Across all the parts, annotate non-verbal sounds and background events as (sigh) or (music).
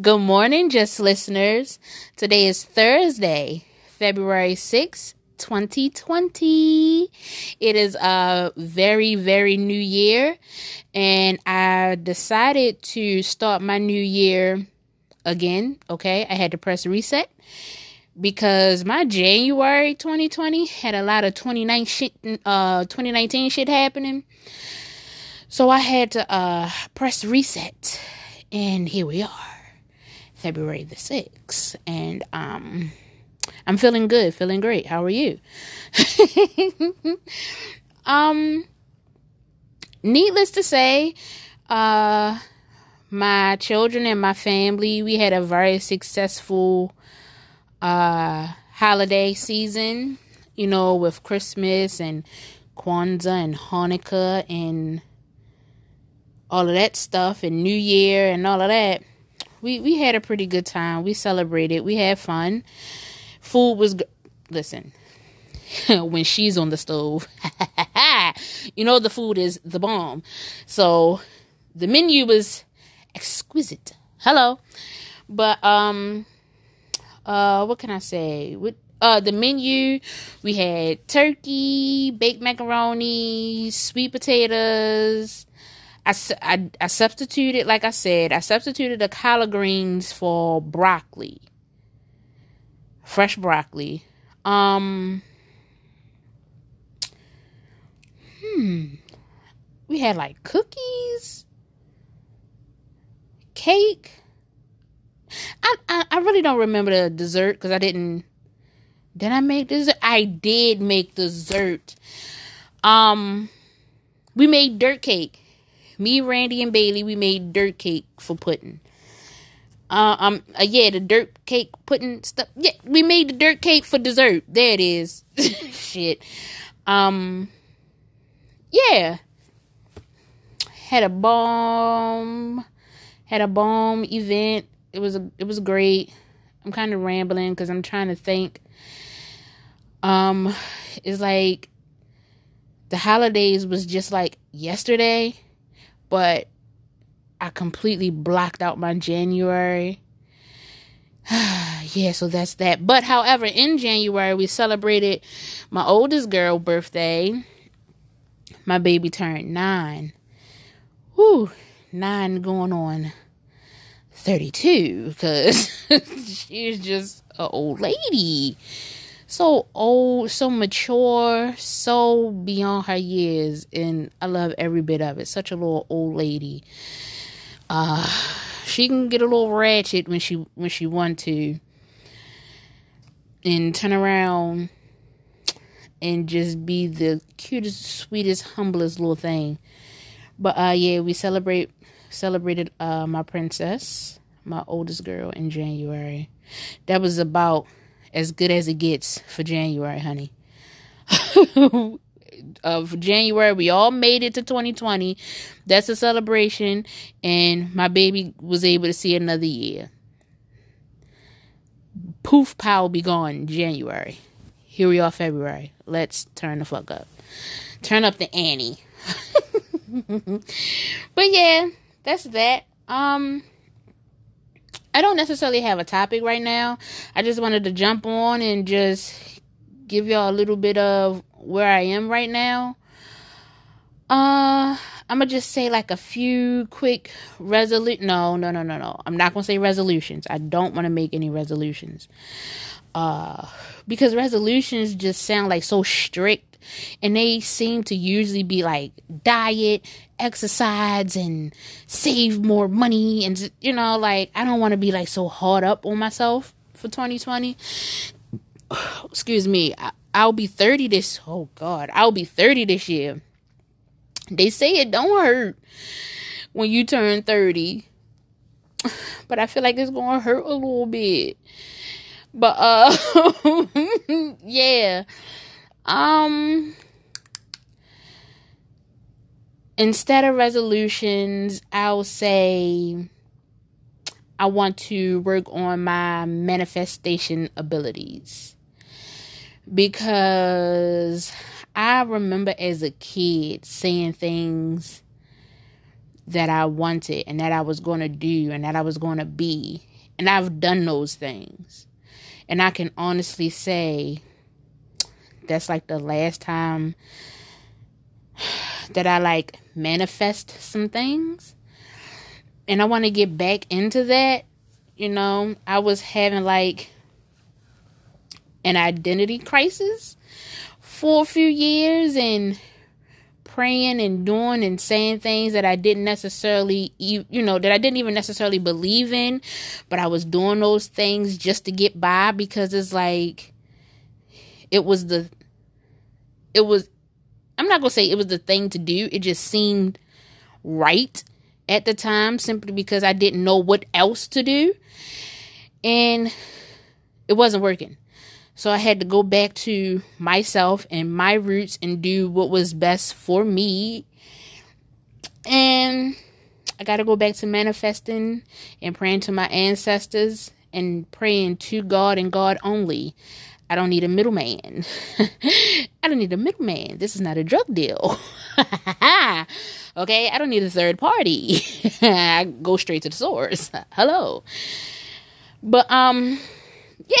Good morning, just listeners. Today is Thursday, February 6th, 2020. It is a very, very new year, and I decided to start my new year again. Okay, I had to press reset because my January 2020 had a lot of 2019 shit, uh, 2019 shit happening. So I had to uh, press reset, and here we are. February the 6th. And um I'm feeling good, feeling great. How are you? (laughs) um needless to say, uh my children and my family, we had a very successful uh holiday season, you know, with Christmas and Kwanzaa and Hanukkah and all of that stuff and New Year and all of that we we had a pretty good time. We celebrated. We had fun. Food was good. listen. (laughs) when she's on the stove, (laughs) you know the food is the bomb. So the menu was exquisite. Hello, but um, uh, what can I say? With uh the menu, we had turkey, baked macaroni, sweet potatoes I, I, I substituted, like I said, I substituted the collard greens for broccoli, fresh broccoli. Um, hmm, we had like cookies, cake. I, I, I really don't remember the dessert because I didn't. Did I make dessert? I did make dessert. Um, we made dirt cake me, Randy, and Bailey, we made dirt cake for pudding. Uh, um, uh, yeah, the dirt cake pudding stuff. Yeah, we made the dirt cake for dessert. There it is. (laughs) Shit. Um, yeah. Had a bomb. Had a bomb event. It was a, it was great. I'm kind of rambling because I'm trying to think. Um, it's like the holidays was just like yesterday but I completely blocked out my January. (sighs) yeah, so that's that. But however, in January we celebrated my oldest girl birthday. My baby turned nine. Whew, nine going on 32 because (laughs) she's just an old lady so old, so mature, so beyond her years, and I love every bit of it. Such a little old lady. Uh, she can get a little ratchet when she when she want to, and turn around and just be the cutest, sweetest, humblest little thing. But uh, yeah, we celebrate celebrated uh my princess, my oldest girl, in January. That was about as good as it gets for January, honey. (laughs) of January, we all made it to 2020. That's a celebration, and my baby was able to see another year. Poof, pow, be gone January. Here we are, February. Let's turn the fuck up. Turn up the Annie. (laughs) but yeah, that's that. Um, I don't necessarily have a topic right now. I just wanted to jump on and just give y'all a little bit of where I am right now. Uh, I'm gonna just say like a few quick resolu. No, no, no, no, no. I'm not gonna say resolutions. I don't want to make any resolutions. Uh, because resolutions just sound like so strict and they seem to usually be like diet, exercise, and save more money. And, you know, like, I don't want to be like so hard up on myself for 2020. (sighs) Excuse me. I, I'll be 30 this, oh God, I'll be 30 this year. They say it don't hurt when you turn 30. (sighs) But I feel like it's to hurt a little bit. But uh (laughs) yeah. Um, instead of resolutions, I'll say I want to work on my manifestation abilities because I remember as a kid saying things that I wanted and that I was going to do and that I was going to be. And I've done those things. And I can honestly say that's like the last time that I like manifest some things. And I want to get back into that. You know, I was having like an identity crisis for a few years and praying and doing and saying things that I didn't necessarily, you know, that I didn't even necessarily believe in, but I was doing those things just to get by because it's like, it was the, it was, I'm not going to say it was the thing to do. It just seemed right at the time simply because I didn't know what else to do. And it wasn't working. So I had to go back to myself and my roots and do what was best for me. And I got to go back to manifesting and praying to my ancestors and praying to God and God only. I don't need a middleman. (laughs) I don't need a middleman. This is not a drug deal. (laughs) okay, I don't need a third party. (laughs) I go straight to the source. Hello. But um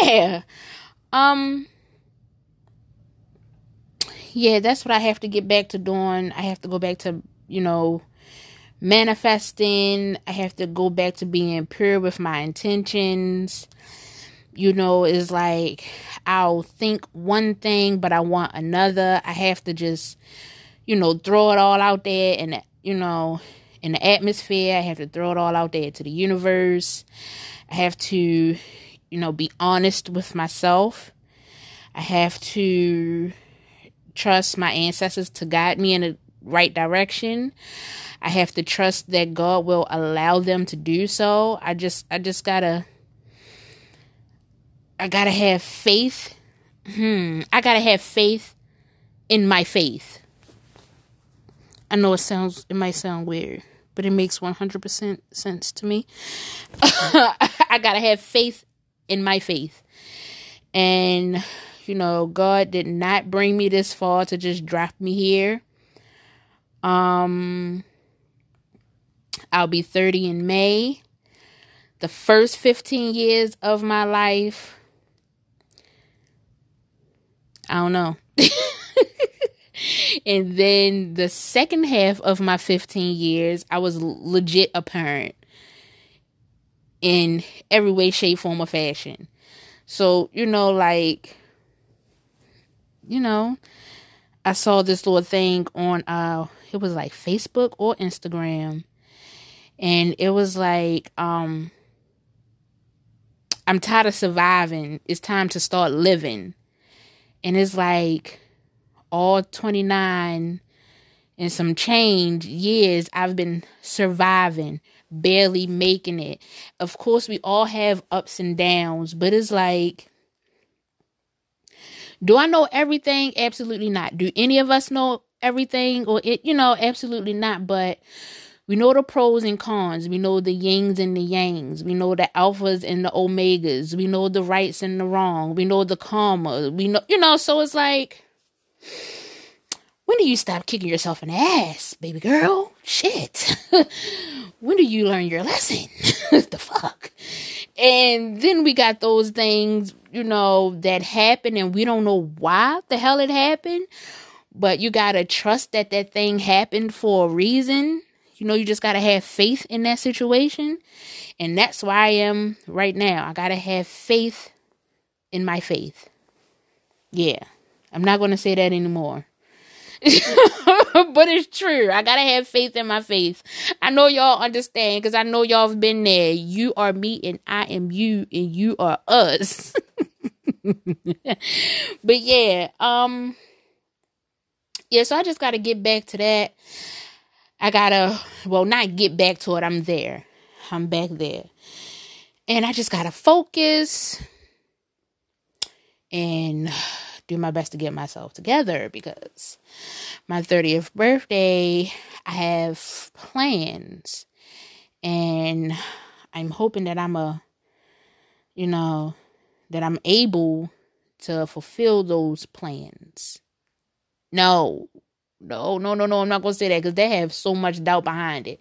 yeah. Um yeah, that's what I have to get back to doing. I have to go back to, you know, manifesting. I have to go back to being pure with my intentions. You know, is like I'll think one thing but I want another. I have to just, you know, throw it all out there and you know, in the atmosphere. I have to throw it all out there to the universe. I have to you know, be honest with myself. I have to trust my ancestors to guide me in the right direction. I have to trust that God will allow them to do so. I just I just got to I got to have faith. Hmm, I got to have faith in my faith. I know it sounds it might sound weird, but it makes 100% sense to me. (laughs) I got to have faith in my faith. And, you know, God did not bring me this far to just drop me here. Um, I'll be 30 in May. The first 15 years of my life, I don't know. (laughs) and then the second half of my 15 years, I was legit a parent in every way, shape, form, or fashion. So, you know, like, you know, I saw this little thing on uh it was like Facebook or Instagram. And it was like, um I'm tired of surviving. It's time to start living. And it's like all 29 and some change years I've been surviving, barely making it. Of course, we all have ups and downs, but it's like, do I know everything? Absolutely not. Do any of us know everything? Or it, you know, absolutely not. But we know the pros and cons. We know the yings and the yangs. We know the alphas and the omegas. We know the rights and the wrong. We know the karma. We know, you know, so it's like, when do you stop kicking yourself in the ass, baby girl? Shit. (laughs) when do you learn your lesson? (laughs) the fuck? And then we got those things, you know, that happen and we don't know why the hell it happened. But you got to trust that that thing happened for a reason. You know, you just got to have faith in that situation. And that's where I am right now. I got to have faith in my faith. Yeah. I'm not going to say that anymore. (laughs) but it's true. I gotta have faith in my faith. I know y'all understand because I know y'all have been there. You are me and I am you and you are us. (laughs) but yeah, um yeah, so I just gotta get back to that. I gotta well not get back to it, I'm there. I'm back there. And I just gotta focus and do my best to get myself together because my 30th birthday, I have plans. And I'm hoping that I'm a, you know, that I'm able to fulfill those plans. No, no, no, no, no. I'm not going to say that because they have so much doubt behind it.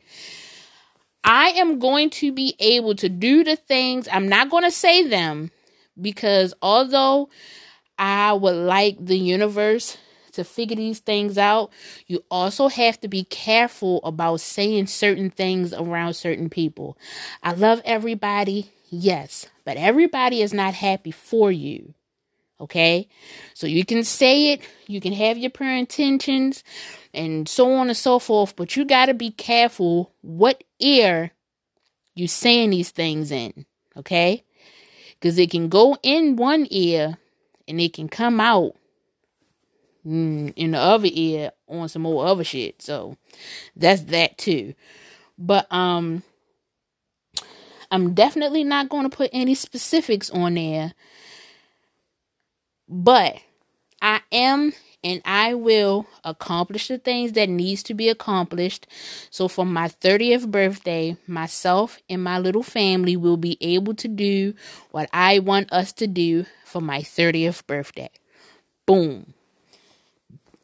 I am going to be able to do the things. I'm not going to say them because although I would like the universe to figure these things out, you also have to be careful about saying certain things around certain people. I love everybody, yes, but everybody is not happy for you. Okay? So you can say it, you can have your pure intentions, and so on and so forth, but you got to be careful what ear you're saying these things in. Okay? Because it can go in one ear and it can come out mm, in the other ear on some more other shit. So that's that too. But um I'm definitely not going to put any specifics on there. But I am and I will accomplish the things that needs to be accomplished. So for my 30th birthday, myself and my little family will be able to do what I want us to do for my 30th birthday. Boom.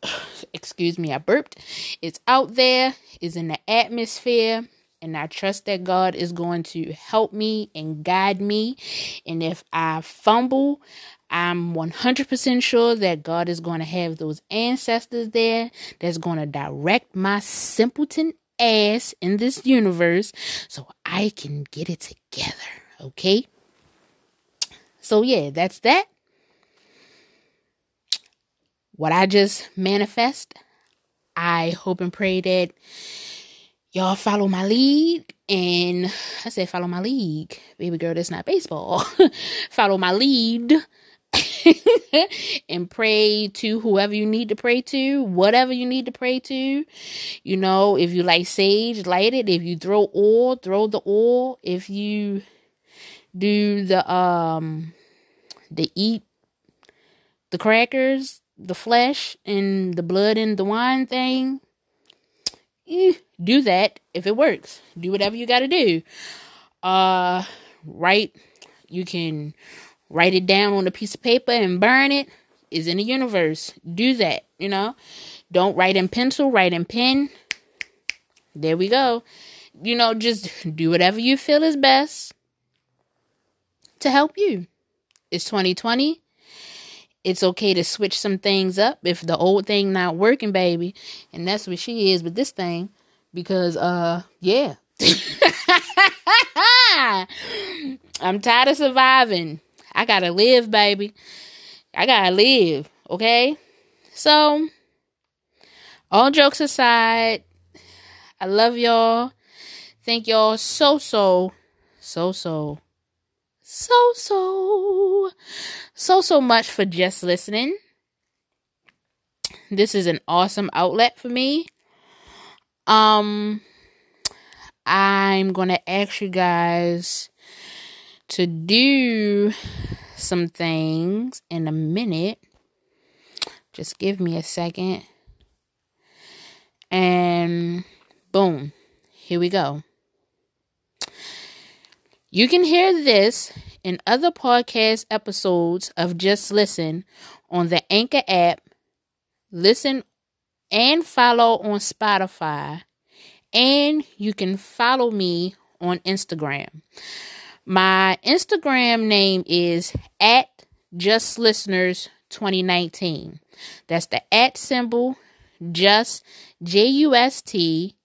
(sighs) Excuse me, I burped. It's out there, it's in the atmosphere and I trust that God is going to help me and guide me. And if I fumble, I'm 100% sure that God is going to have those ancestors there that's going to direct my simpleton ass in this universe so I can get it together. Okay? So, yeah, that's that. What I just manifest, I hope and pray that y'all follow my lead. And I said, follow my league. Baby girl, that's not baseball. (laughs) follow my lead (laughs) and pray to whoever you need to pray to, whatever you need to pray to. You know, if you like sage, light it. If you throw oil, throw the oil. If you do the um the eat the crackers, the flesh and the blood and the wine thing, eh, do that if it works. Do whatever you got to do. Uh write. you can write it down on a piece of paper and burn it is in the universe. Do that, you know. Don't write in pencil, write in pen. There we go. You know, just do whatever you feel is best to help you. It's 2020. It's okay to switch some things up if the old thing not working, baby. And that's what she is with this thing. Because uh yeah. (laughs) I'm tired of surviving. I gotta live, baby. I gotta live, okay? So, all jokes aside, I love y'all. Thank y'all so, so, so, so, so, so, so, so much for just listening. This is an awesome outlet for me. Um, I'm gonna ask you guys to do some things in a minute. Just give me a second. And boom, here we go. You can hear this in other podcast episodes of Just Listen on the Anchor app. Listen and follow on Spotify. And you can follow me on Instagram. My Instagram name is at just listeners 2019. That's the at symbol, just J U S T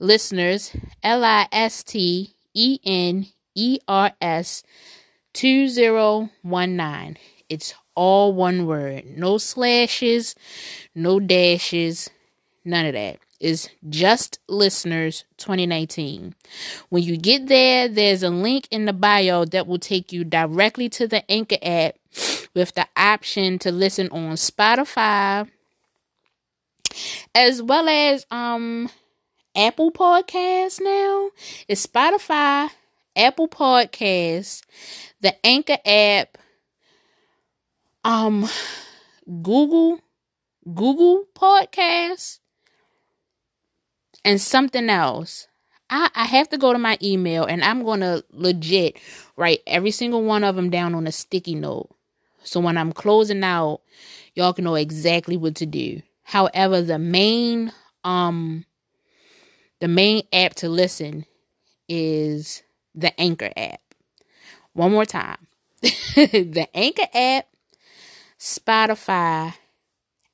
listeners, L I S T E N E R S 2019. It's all one word. No slashes, no dashes, none of that is Just Listeners 2019. When you get there, there's a link in the bio that will take you directly to the Anchor app with the option to listen on Spotify as well as um Apple Podcasts now. It's Spotify, Apple Podcasts, the Anchor app, um Google Google Podcasts and something else. I, I have to go to my email and I'm to legit write every single one of them down on a sticky note. So when I'm closing out, y'all can know exactly what to do. However, the main um the main app to listen is the Anchor app. One more time. (laughs) the Anchor app, Spotify,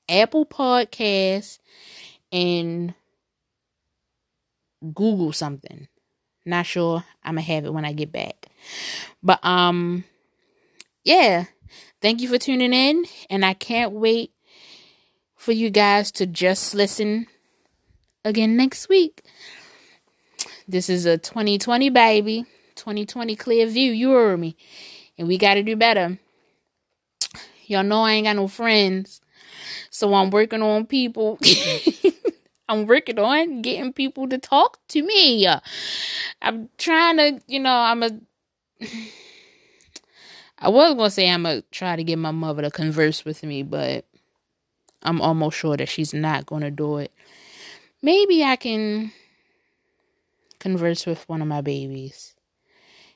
Apple Podcasts, and Google something. Not sure. I'm gonna have it when I get back. But um yeah, thank you for tuning in and I can't wait for you guys to just listen again next week. This is a 2020 baby. 2020 clear view. You heard me. And we got to do better. Y'all know I ain't got no friends. So I'm working on people. (laughs) I'm working on getting people to talk to me. I'm trying to, you know, I'm a. I was gonna say I'm gonna try to get my mother to converse with me, but I'm almost sure that she's not gonna do it. Maybe I can converse with one of my babies,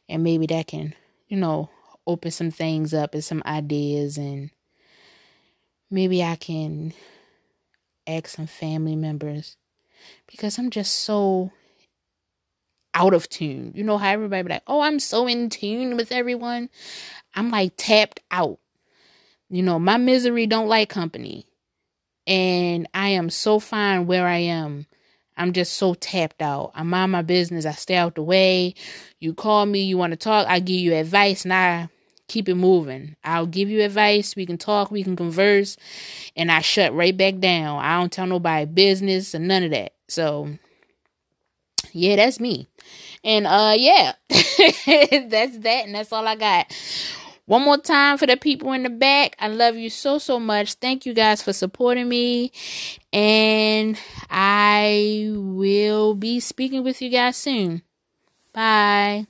and maybe that can, you know, open some things up and some ideas, and maybe I can ask some family members because I'm just so out of tune. You know how everybody be like, "Oh, I'm so in tune with everyone." I'm like tapped out. You know, my misery don't like company. And I am so fine where I am. I'm just so tapped out. I mind my business. I stay out the way. You call me, you want to talk, I give you advice, and I keep it moving. I'll give you advice. We can talk, we can converse, and I shut right back down. I don't tell nobody business and none of that. So, yeah, that's me. And uh yeah, (laughs) that's that, and that's all I got. One more time for the people in the back. I love you so, so much. Thank you guys for supporting me. And I will be speaking with you guys soon. Bye.